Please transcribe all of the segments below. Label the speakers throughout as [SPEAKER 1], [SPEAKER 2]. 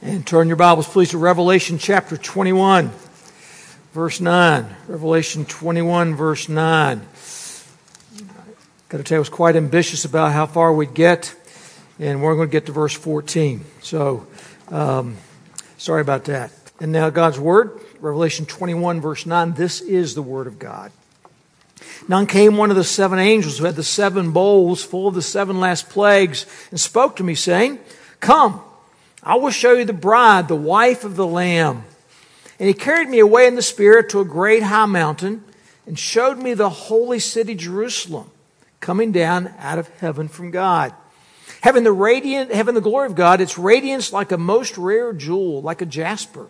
[SPEAKER 1] And turn your Bibles, please, to Revelation chapter 21, verse 9. Revelation 21, verse 9. Got to tell you, I was quite ambitious about how far we'd get, and we're going to get to verse 14. So, um, sorry about that. And now, God's Word, Revelation 21, verse 9. This is the Word of God. Now came one of the seven angels who had the seven bowls full of the seven last plagues and spoke to me, saying, Come, I will show you the bride, the wife of the Lamb. And he carried me away in the Spirit to a great high mountain and showed me the holy city Jerusalem coming down out of heaven from God. Having the radiant, having the glory of God, its radiance like a most rare jewel, like a jasper,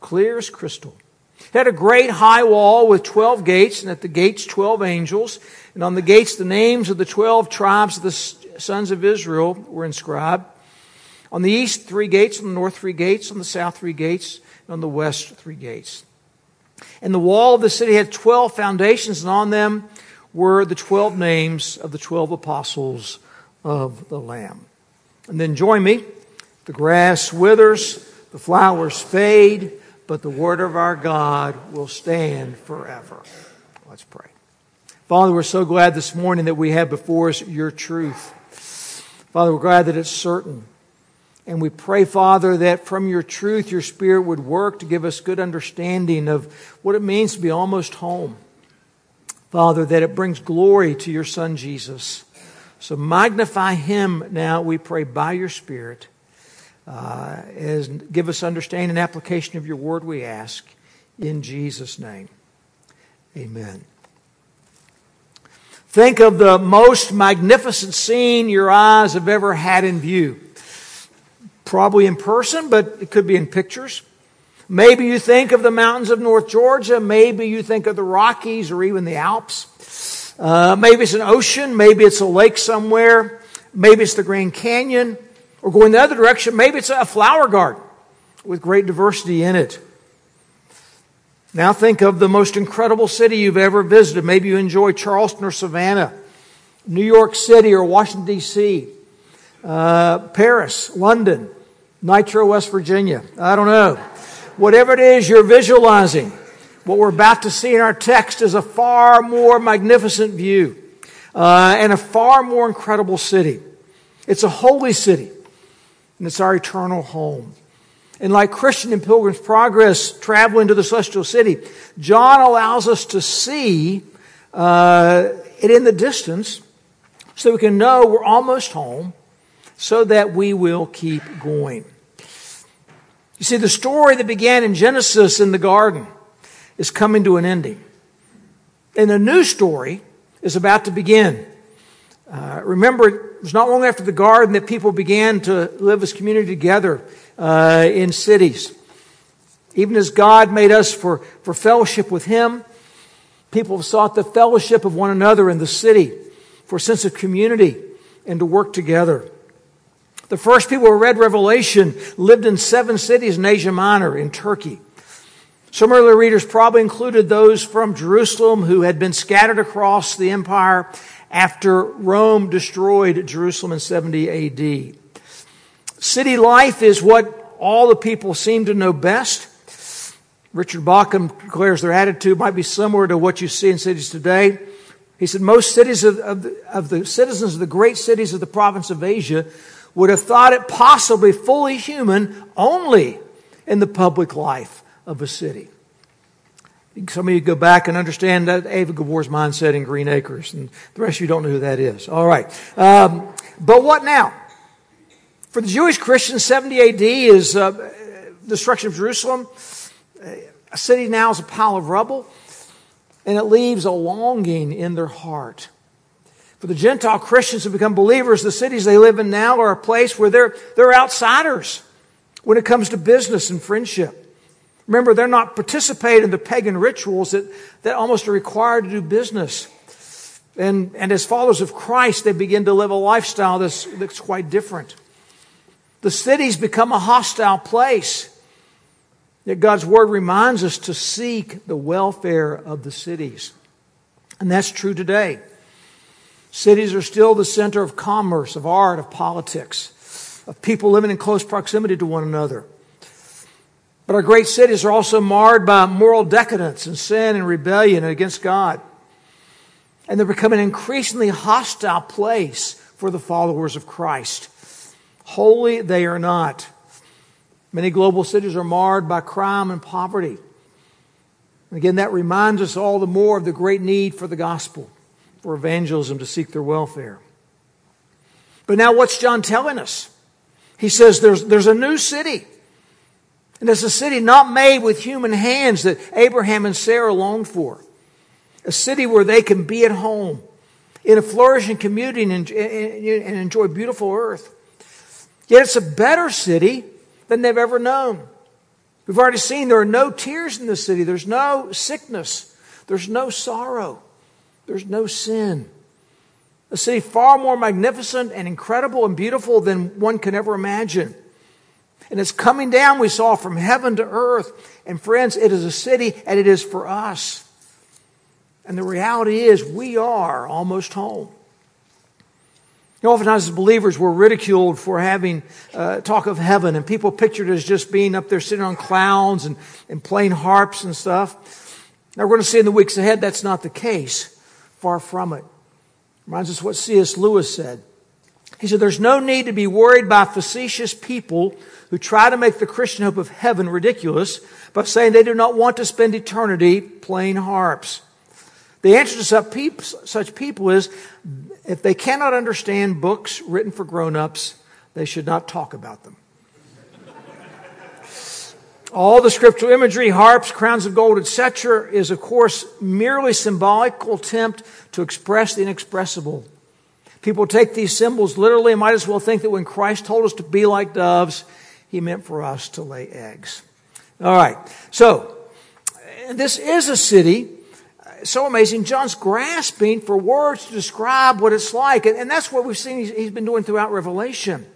[SPEAKER 1] clear as crystal. It had a great high wall with 12 gates, and at the gates 12 angels, and on the gates the names of the 12 tribes of the sons of Israel were inscribed. On the east, three gates, on the north, three gates, on the south, three gates, and on the west, three gates. And the wall of the city had 12 foundations, and on them were the 12 names of the 12 apostles of the Lamb. And then join me. The grass withers, the flowers fade, but the word of our God will stand forever. Let's pray. Father, we're so glad this morning that we have before us your truth. Father, we're glad that it's certain. And we pray, Father, that from your truth, your Spirit would work to give us good understanding of what it means to be almost home. Father, that it brings glory to your Son, Jesus. So magnify him now, we pray, by your Spirit. Uh, as give us understanding and application of your word, we ask. In Jesus' name. Amen. Think of the most magnificent scene your eyes have ever had in view. Probably in person, but it could be in pictures. Maybe you think of the mountains of North Georgia. Maybe you think of the Rockies or even the Alps. Uh, maybe it's an ocean. Maybe it's a lake somewhere. Maybe it's the Grand Canyon. Or going the other direction, maybe it's a flower garden with great diversity in it. Now think of the most incredible city you've ever visited. Maybe you enjoy Charleston or Savannah, New York City or Washington, D.C., uh, Paris, London, Nitro, West Virginia. I don't know. Whatever it is you're visualizing, what we're about to see in our text is a far more magnificent view uh, and a far more incredible city. It's a holy city, and it's our eternal home. And like Christian in Pilgrim's Progress traveling to the celestial city, John allows us to see uh, it in the distance so we can know we're almost home so that we will keep going. You see, the story that began in Genesis in the garden is coming to an ending. And a new story is about to begin. Uh, remember, it was not long after the garden that people began to live as community together uh, in cities. Even as God made us for, for fellowship with Him, people sought the fellowship of one another in the city for a sense of community and to work together. The first people who read Revelation lived in seven cities in Asia Minor, in Turkey. Some early readers probably included those from Jerusalem who had been scattered across the empire after Rome destroyed Jerusalem in 70 AD. City life is what all the people seem to know best. Richard Bauckham declares their attitude might be similar to what you see in cities today. He said most cities of, of, the, of the citizens of the great cities of the province of Asia would have thought it possibly fully human only in the public life of a city. Some of you go back and understand that Eva Gabor's mindset in Green Acres, and the rest of you don't know who that is. All right. Um, but what now? For the Jewish Christians, 70 AD is uh, destruction of Jerusalem. A city now is a pile of rubble, and it leaves a longing in their heart for the Gentile Christians who become believers, the cities they live in now are a place where they're, they're outsiders when it comes to business and friendship. Remember, they're not participating in the pagan rituals that, that almost are required to do business. And, and as followers of Christ, they begin to live a lifestyle that's, that's quite different. The cities become a hostile place. Yet God's word reminds us to seek the welfare of the cities. And that's true today. Cities are still the center of commerce, of art, of politics, of people living in close proximity to one another. But our great cities are also marred by moral decadence and sin and rebellion against God. And they're becoming an increasingly hostile place for the followers of Christ. Holy they are not. Many global cities are marred by crime and poverty. And again, that reminds us all the more of the great need for the gospel, for evangelism to seek their welfare. But now, what's John telling us? He says there's, there's a new city. And it's a city not made with human hands that Abraham and Sarah longed for. A city where they can be at home in a flourishing community and, and enjoy beautiful earth. Yet it's a better city than they've ever known. We've already seen there are no tears in the city. There's no sickness. There's no sorrow. There's no sin. A city far more magnificent and incredible and beautiful than one can ever imagine. And it's coming down, we saw, from heaven to earth. And friends, it is a city and it is for us. And the reality is, we are almost home. You know, oftentimes as believers, we're ridiculed for having uh, talk of heaven, and people pictured as just being up there sitting on clouds and, and playing harps and stuff. Now, we're going to see in the weeks ahead that's not the case. Far from it. Reminds us what C.S. Lewis said. He said, There's no need to be worried by facetious people who try to make the Christian hope of heaven ridiculous by saying they do not want to spend eternity playing harps. The answer to such people is if they cannot understand books written for grown ups, they should not talk about them. All the scriptural imagery, harps, crowns of gold, etc., is of course merely symbolical attempt to express the inexpressible. People take these symbols literally and might as well think that when Christ told us to be like doves, he meant for us to lay eggs. All right. So, this is a city uh, so amazing. John's grasping for words to describe what it's like. And, and that's what we've seen he's, he's been doing throughout Revelation.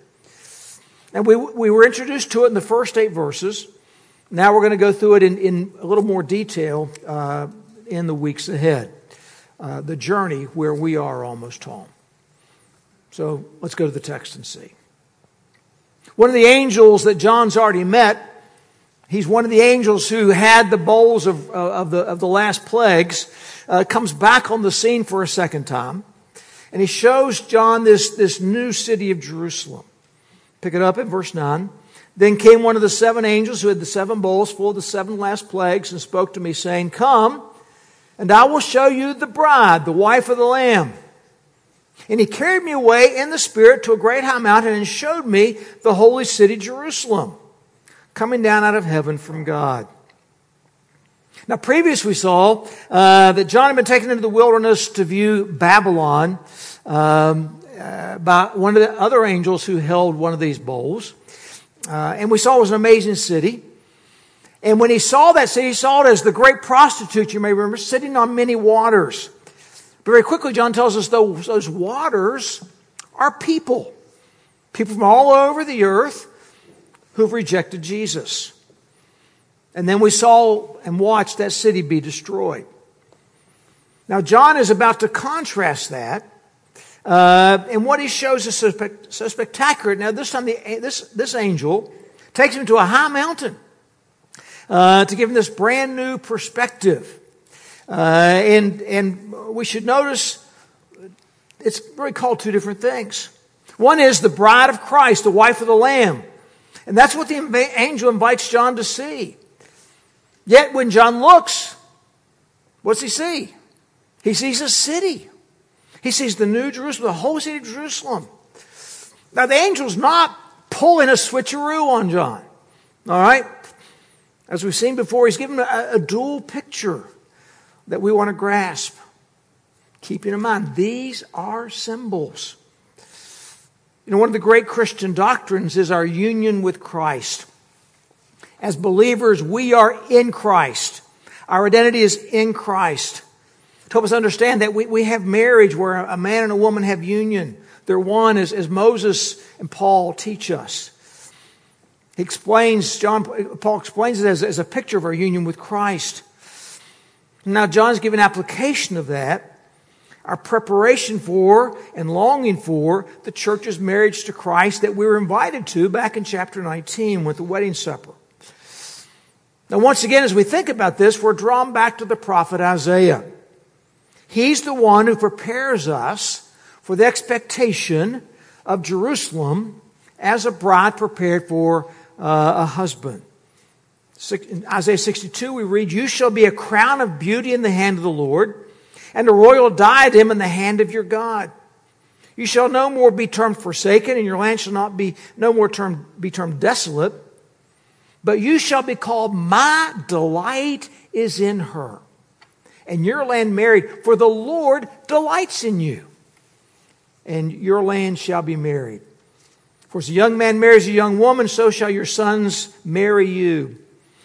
[SPEAKER 1] And we, we were introduced to it in the first eight verses. Now we're going to go through it in, in a little more detail uh, in the weeks ahead. Uh, the journey where we are almost home. So let's go to the text and see. One of the angels that John's already met He's one of the angels who had the bowls of, of, the, of the last plagues, uh, comes back on the scene for a second time, and he shows John this, this new city of Jerusalem. Pick it up at verse 9. Then came one of the seven angels who had the seven bowls full of the seven last plagues and spoke to me, saying, Come, and I will show you the bride, the wife of the Lamb. And he carried me away in the Spirit to a great high mountain and showed me the holy city, Jerusalem coming down out of heaven from God. Now, previous we saw uh, that John had been taken into the wilderness to view Babylon um, uh, by one of the other angels who held one of these bowls. Uh, and we saw it was an amazing city. And when he saw that city, he saw it as the great prostitute, you may remember, sitting on many waters. Very quickly, John tells us those, those waters are people. People from all over the earth who've rejected Jesus. And then we saw and watched that city be destroyed. Now, John is about to contrast that. Uh, and what he shows is so, spectacular. Now, this time, the, this, this angel takes him to a high mountain uh, to give him this brand new perspective. Uh, and, and we should notice it's really called two different things. One is the bride of Christ, the wife of the Lamb. And that's what the angel invites John to see. Yet when John looks, what's he see? He sees a city. He sees the new Jerusalem, the whole city of Jerusalem. Now the angel's not pulling a switcheroo on John. All right? As we've seen before, he's given a, a dual picture that we want to grasp. Keeping in mind, these are symbols. You know, one of the great Christian doctrines is our union with Christ. As believers, we are in Christ. Our identity is in Christ. To help us understand that we, we have marriage where a man and a woman have union. They're one as, as Moses and Paul teach us. He explains, John, Paul explains it as, as a picture of our union with Christ. Now, John's given application of that our preparation for and longing for the church's marriage to Christ that we were invited to back in chapter 19 with the wedding supper. Now, once again, as we think about this, we're drawn back to the prophet Isaiah. He's the one who prepares us for the expectation of Jerusalem as a bride prepared for uh, a husband. In Isaiah 62, we read, You shall be a crown of beauty in the hand of the Lord, and a royal diadem in the hand of your God. You shall no more be termed forsaken, and your land shall not be no more termed, be termed desolate, but you shall be called, My delight is in her, and your land married, for the Lord delights in you, and your land shall be married. For as a young man marries a young woman, so shall your sons marry you.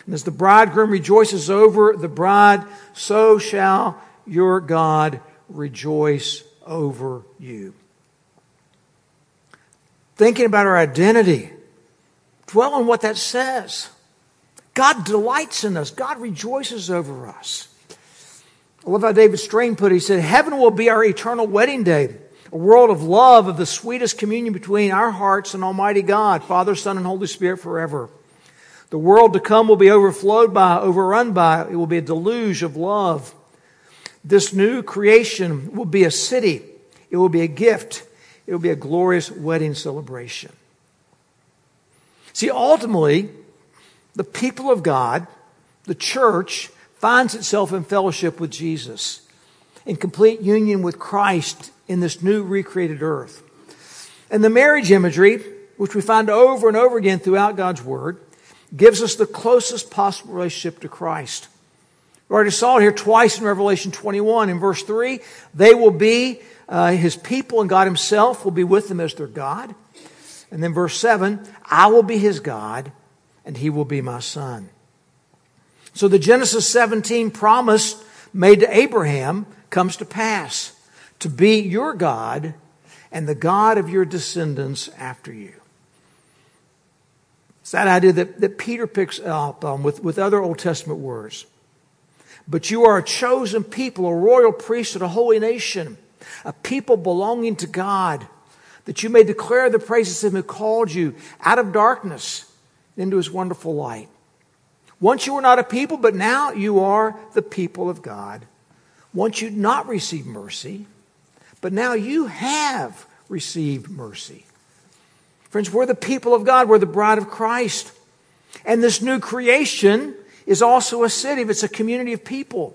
[SPEAKER 1] And as the bridegroom rejoices over the bride, so shall your God rejoice over you. Thinking about our identity, dwell on what that says. God delights in us. God rejoices over us. I love how David Strain put it. He said, Heaven will be our eternal wedding day, a world of love, of the sweetest communion between our hearts and Almighty God, Father, Son, and Holy Spirit forever. The world to come will be overflowed by, overrun by, it will be a deluge of love. This new creation will be a city. It will be a gift. It will be a glorious wedding celebration. See, ultimately, the people of God, the church, finds itself in fellowship with Jesus, in complete union with Christ in this new recreated earth. And the marriage imagery, which we find over and over again throughout God's Word, gives us the closest possible relationship to Christ. We already saw it here twice in Revelation 21. In verse 3, they will be uh, his people and God himself will be with them as their God. And then verse 7, I will be his God and he will be my son. So the Genesis 17 promise made to Abraham comes to pass to be your God and the God of your descendants after you. It's that idea that, that Peter picks up um, with, with other Old Testament words. But you are a chosen people, a royal priesthood, a holy nation, a people belonging to God, that you may declare the praises of him who called you out of darkness into his wonderful light. Once you were not a people, but now you are the people of God. Once you'd not received mercy, but now you have received mercy. Friends, we're the people of God. We're the bride of Christ. And this new creation is also a city. It's a community of people.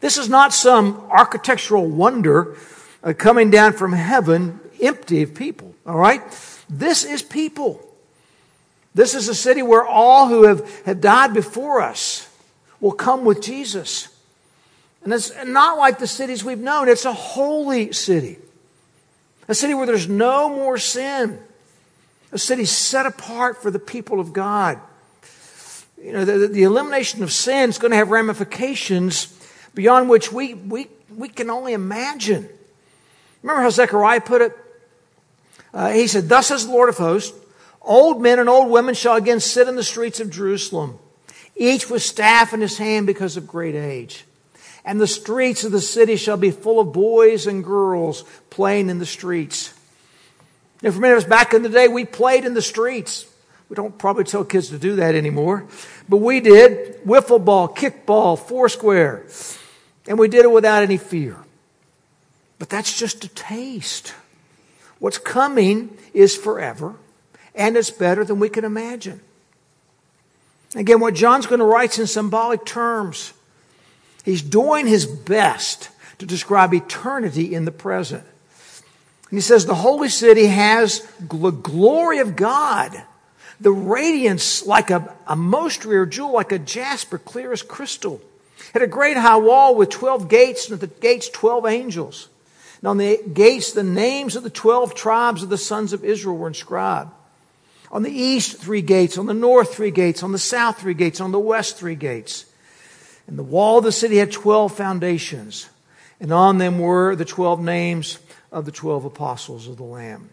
[SPEAKER 1] This is not some architectural wonder uh, coming down from heaven empty of people. All right? This is people. This is a city where all who have, have died before us will come with Jesus. And it's not like the cities we've known. It's a holy city. A city where there's no more sin. A city set apart for the people of God. You know, the, the elimination of sin is going to have ramifications beyond which we, we, we can only imagine. Remember how Zechariah put it? Uh, he said, Thus says the Lord of hosts, old men and old women shall again sit in the streets of Jerusalem, each with staff in his hand because of great age. And the streets of the city shall be full of boys and girls playing in the streets. And for many of us back in the day, we played in the streets. We don't probably tell kids to do that anymore, but we did wiffle ball, kickball, foursquare, and we did it without any fear. But that's just a taste. What's coming is forever, and it's better than we can imagine. Again, what John's going to write in symbolic terms. He's doing his best to describe eternity in the present. And he says the holy city has the glory of God, the radiance like a, a most rare jewel, like a jasper, clear as crystal. It had a great high wall with 12 gates, and at the gates, 12 angels. And on the gates, the names of the 12 tribes of the sons of Israel were inscribed. On the east, three gates. On the north, three gates. On the south, three gates. On the west, three gates. And the wall of the city had 12 foundations. And on them were the 12 names of the 12 apostles of the Lamb.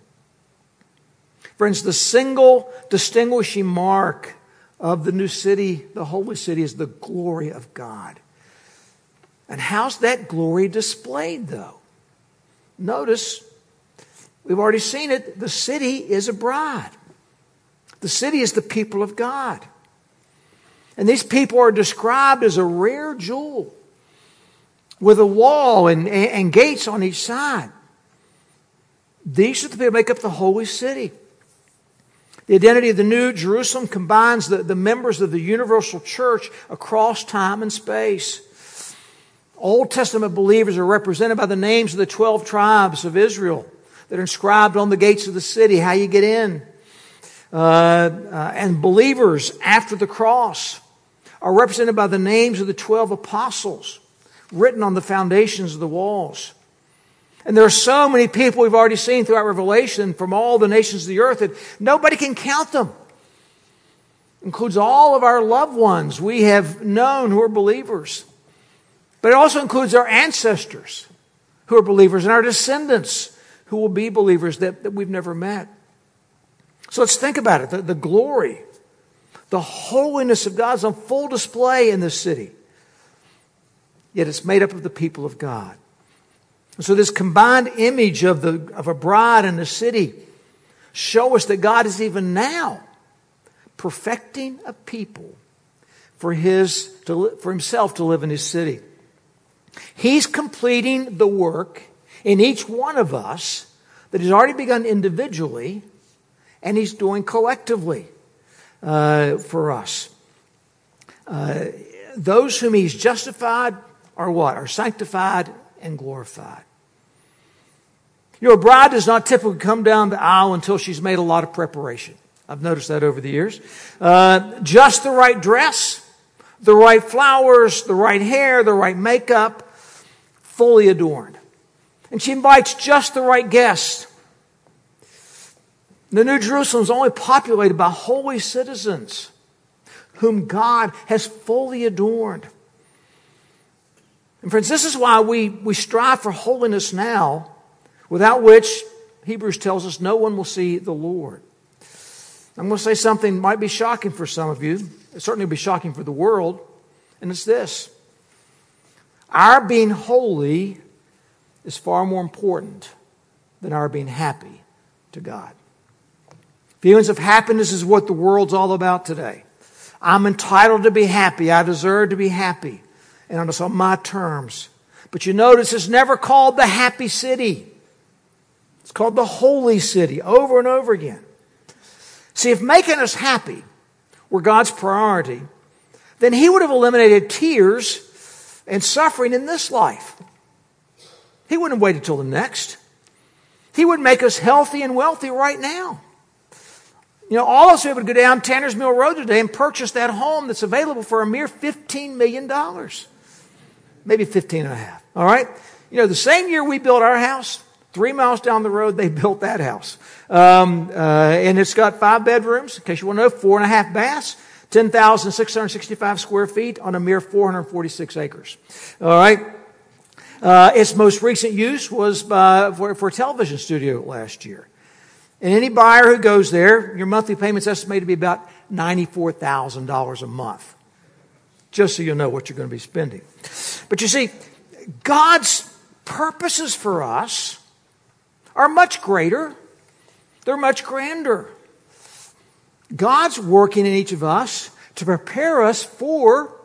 [SPEAKER 1] Friends, the single distinguishing mark of the new city, the holy city, is the glory of God. And how's that glory displayed, though? Notice, we've already seen it, the city is a bride. The city is the people of God. And these people are described as a rare jewel with a wall and, and gates on each side. These are the people make up the holy city. The identity of the New Jerusalem combines the, the members of the universal church across time and space. Old Testament believers are represented by the names of the 12 tribes of Israel that are inscribed on the gates of the city, how you get in. Uh, uh, and believers after the cross are represented by the names of the 12 apostles written on the foundations of the walls. And there are so many people we've already seen throughout Revelation from all the nations of the earth that nobody can count them. includes all of our loved ones we have known who are believers. But it also includes our ancestors who are believers and our descendants who will be believers that, that we've never met. So let's think about it. The, the glory, the holiness of God is on full display in this city. Yet it's made up of the people of God. So this combined image of, the, of a bride and a city show us that God is even now perfecting a people for, his, to, for himself to live in his city. He's completing the work in each one of us that has already begun individually and he's doing collectively uh, for us. Uh, those whom he's justified are what? Are sanctified and glorified. You know, bride does not typically come down the aisle until she's made a lot of preparation. I've noticed that over the years. Uh, just the right dress, the right flowers, the right hair, the right makeup, fully adorned. And she invites just the right guests. The New Jerusalem is only populated by holy citizens whom God has fully adorned. And friends, this is why we, we strive for holiness now, without which, Hebrews tells us, no one will see the Lord. I'm going to say something might be shocking for some of you. It certainly will be shocking for the world. And it's this. Our being holy is far more important than our being happy to God. Feelings of happiness is what the world's all about today. I'm entitled to be happy. I deserve to be happy. And it's on my terms. But you notice it's never called the happy city. It's called the holy city over and over again. See, if making us happy were God's priority, then He would have eliminated tears and suffering in this life. He wouldn't have waited till the next. He would make us healthy and wealthy right now. You know, all of us able to go down Tanner's Mill Road today and purchase that home that's available for a mere $15 million. Maybe 15 and a half. All right? You know, the same year we built our house, three miles down the road, they built that house. Um, uh, and it's got five bedrooms, in case you want to know, four and a half baths, 10,665 square feet on a mere 446 acres. All right? Uh, its most recent use was uh, for, for a television studio last year. And any buyer who goes there, your monthly payment's estimated to be about $94,000 a month. Just so you know what you're going to be spending. But you see, God's purposes for us are much greater. They're much grander. God's working in each of us to prepare us for,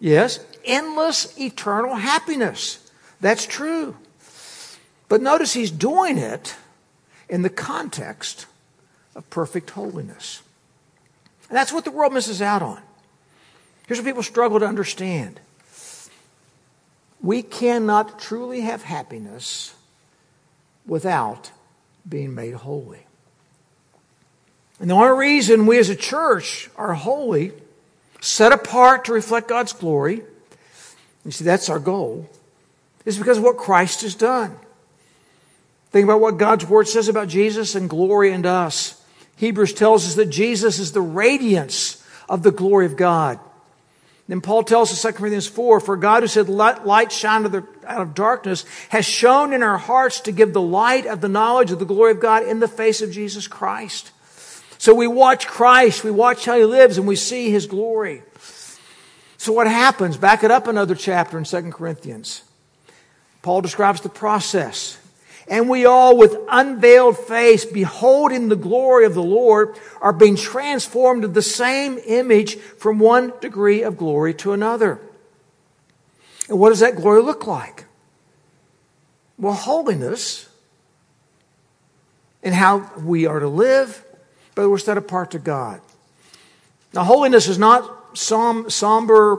[SPEAKER 1] yes, endless eternal happiness. That's true. But notice He's doing it in the context of perfect holiness. And that's what the world misses out on. Here's what people struggle to understand we cannot truly have happiness without being made holy. And the only reason we as a church are holy, set apart to reflect God's glory, you see, that's our goal, is because of what Christ has done. Think about what God's Word says about Jesus and glory and us. Hebrews tells us that Jesus is the radiance of the glory of God. Then Paul tells us in 2 Corinthians 4, for God who said, let light shine out of darkness, has shown in our hearts to give the light of the knowledge of the glory of God in the face of Jesus Christ. So we watch Christ, we watch how he lives, and we see his glory. So what happens? Back it up another chapter in 2 Corinthians. Paul describes the process. And we all with unveiled face, beholding the glory of the Lord, are being transformed to the same image from one degree of glory to another. And what does that glory look like? Well, holiness and how we are to live, but we're set apart to God. Now, holiness is not some somber,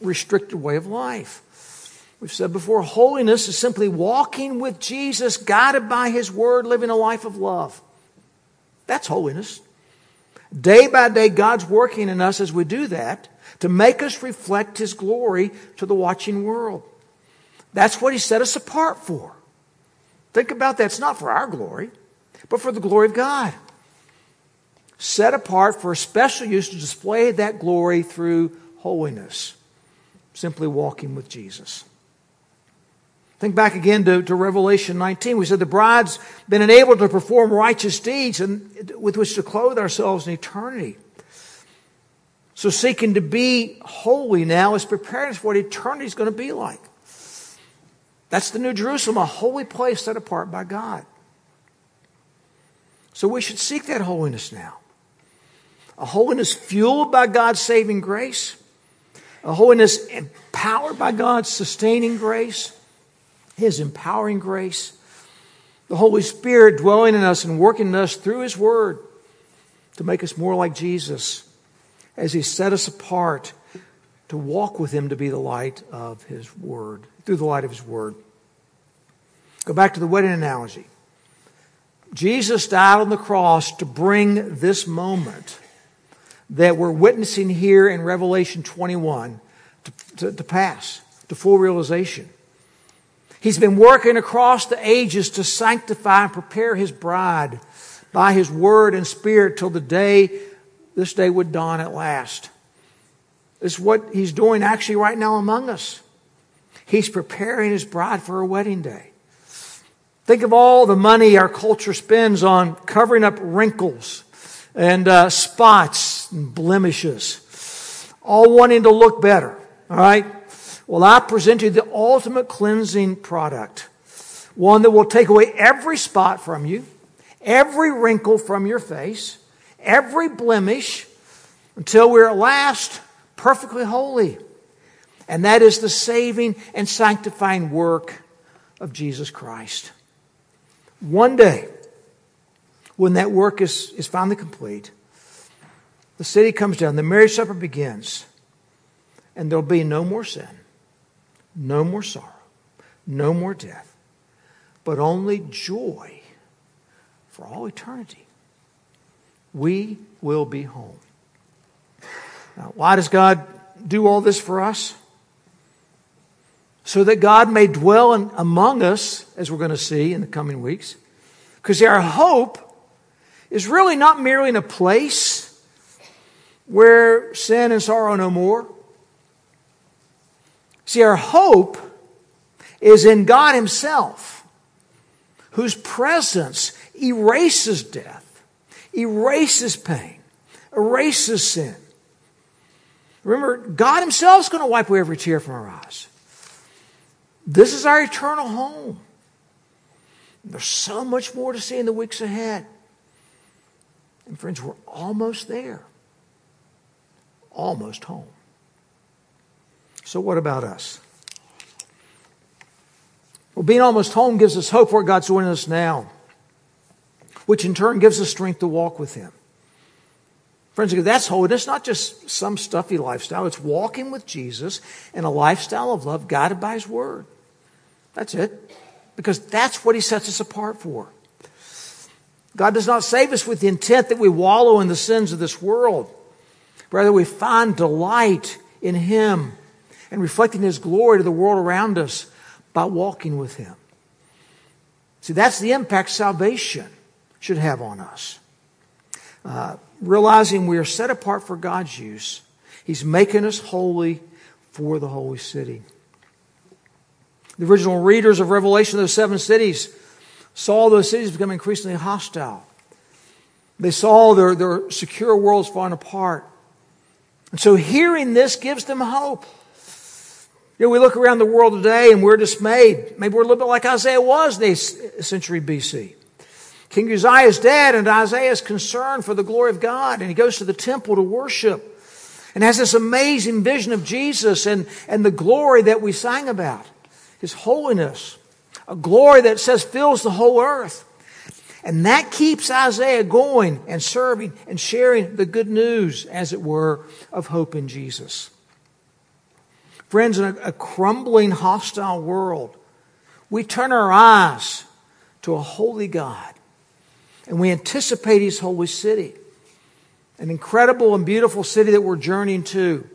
[SPEAKER 1] restricted way of life. We've said before, holiness is simply walking with Jesus, guided by His Word, living a life of love. That's holiness. Day by day, God's working in us as we do that to make us reflect His glory to the watching world. That's what He set us apart for. Think about that. It's not for our glory, but for the glory of God. Set apart for a special use to display that glory through holiness. Simply walking with Jesus. Think back again to, to Revelation 19. We said the bride's been enabled to perform righteous deeds and with which to clothe ourselves in eternity. So seeking to be holy now is preparing us for what eternity is going to be like. That's the New Jerusalem, a holy place set apart by God. So we should seek that holiness now. A holiness fueled by God's saving grace, a holiness empowered by God's sustaining grace, His empowering grace, the Holy Spirit dwelling in us and working in us through His Word to make us more like Jesus as He set us apart to walk with Him to be the light of His Word, through the light of His Word. Go back to the wedding analogy. Jesus died on the cross to bring this moment that we're witnessing here in Revelation 21 to, to, to, pass, to full realization. He's been working across the ages to sanctify and prepare his bride by his word and spirit till the day this day would dawn at last. This is what he's doing actually right now among us. He's preparing his bride for her wedding day. Think of all the money our culture spends on covering up wrinkles and uh, spots and blemishes, all wanting to look better. All right? Well, I present you the ultimate cleansing product. One that will take away every spot from you, every wrinkle from your face, every blemish, until we're at last perfectly holy. And that is the saving and sanctifying work of Jesus Christ. One day, when that work is, is finally complete, the city comes down, the marriage supper begins, and there'll be no more sin, no more sorrow, no more death, but only joy for all eternity. We will be home. Now, why does God do all this for us? So that God may dwell in, among us, as we're going to see in the coming weeks. Because our hope is really not merely in a place where sin and sorrow no more. See, our hope is in God Himself, whose presence erases death, erases pain, erases sin. Remember, God Himself is going to wipe away every tear from our eyes. This is our eternal home. There's so much more to see in the weeks ahead. And friends, we're almost there. Almost home. So, what about us? Well, being almost home gives us hope for God's doing in us now, which in turn gives us strength to walk with Him. Friends, that's holiness, not just some stuffy lifestyle. It's walking with Jesus in a lifestyle of love guided by His Word. That's it. Because that's what He sets us apart for. God does not save us with the intent that we wallow in the sins of this world. Rather, we find delight in Him and reflecting His glory to the world around us by walking with Him. See, that's the impact salvation should have on us. Uh, realizing we are set apart for God's use, He's making us holy for the holy city. The original readers of Revelation, those seven cities, saw those cities become increasingly hostile. They saw their, their secure worlds falling apart. And so hearing this gives them hope. You know, we look around the world today and we're dismayed. Maybe we're a little bit like Isaiah was in the century BC. King Uzziah is dead and Isaiah is concerned for the glory of God and he goes to the temple to worship and has this amazing vision of Jesus and, and the glory that we sang about. His holiness. A glory that says fills the whole earth. And that keeps Isaiah going and serving and sharing the good news, as it were, of hope in Jesus. Friends, in a, a crumbling, hostile world, we turn our eyes to a holy God and we anticipate His holy city, an incredible and beautiful city that we're journeying to.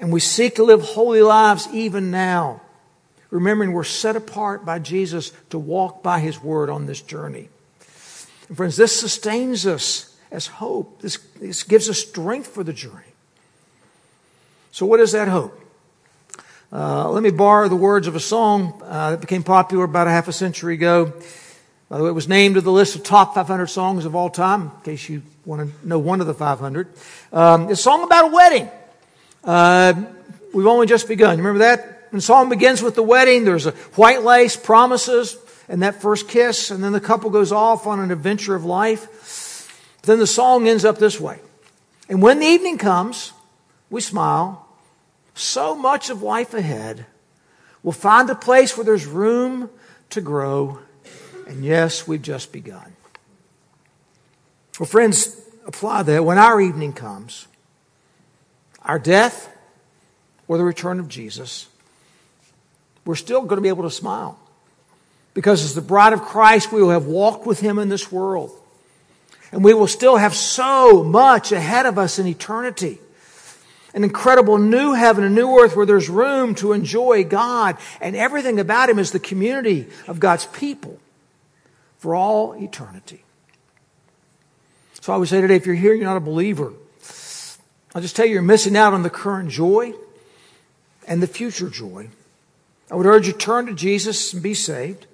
[SPEAKER 1] And we seek to live holy lives even now remembering we're set apart by Jesus to walk by His Word on this journey. And friends, this sustains us as hope. This, this gives us strength for the journey. So, what is that hope? Uh, let me borrow the words of a song uh, that became popular about a half a century ago. By the way, it was named to the list of top 500 songs of all time, in case you want to know one of the 500. Um, it's a song about a wedding. Uh, we've only just begun. You remember that? The song begins with the wedding. There's a white lace, promises, and that first kiss. And then the couple goes off on an adventure of life. Then the song ends up this way. And when the evening comes, we smile. So much of life ahead. We'll find a place where there's room to grow. And yes, we've just begun. Well, friends, apply that. When our evening comes, our death or the return of Jesus, we're still going to be able to smile. Because as the bride of Christ, we will have walked with him in this world. And we will still have so much ahead of us in eternity. An incredible new heaven, a new earth where there's room to enjoy God and everything about him is the community of God's people for all eternity. So I would say today, if you're here, you're not a believer, I'll just tell you, you're missing out on the current joy and the future joy I would urge you turn to Jesus and be saved.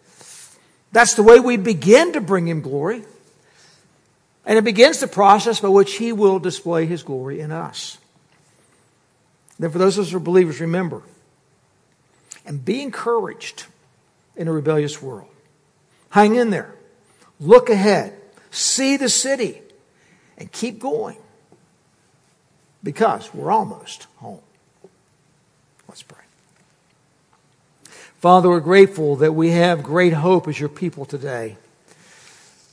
[SPEAKER 1] That's the way we begin to bring him glory. And it begins the process by which he will display his glory in us. Then, for those of us who are believers, remember and be encouraged in a rebellious world. Hang in there. Look ahead. See the city. And keep going. Because we're almost home. Let's pray. Father, we're grateful that we have great hope as your people today.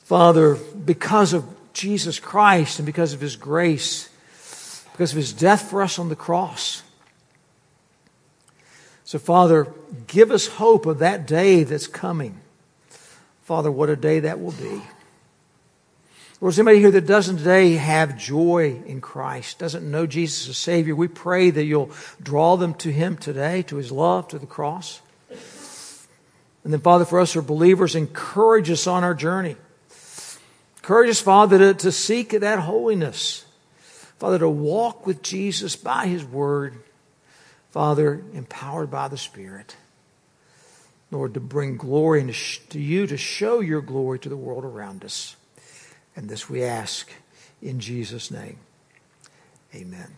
[SPEAKER 1] Father, because of Jesus Christ and because of his grace, because of his death for us on the cross. So, Father, give us hope of that day that's coming. Father, what a day that will be. Or is anybody here that doesn't today have joy in Christ, doesn't know Jesus as Savior? We pray that you'll draw them to Him today, to His love, to the cross. And then, Father, for us who are believers, encourage us on our journey. Encourage us, Father, to, to seek that holiness. Father, to walk with Jesus by His Word. Father, empowered by the Spirit. Lord, to bring glory to you, to show your glory to the world around us. And this we ask in Jesus' name. Amen.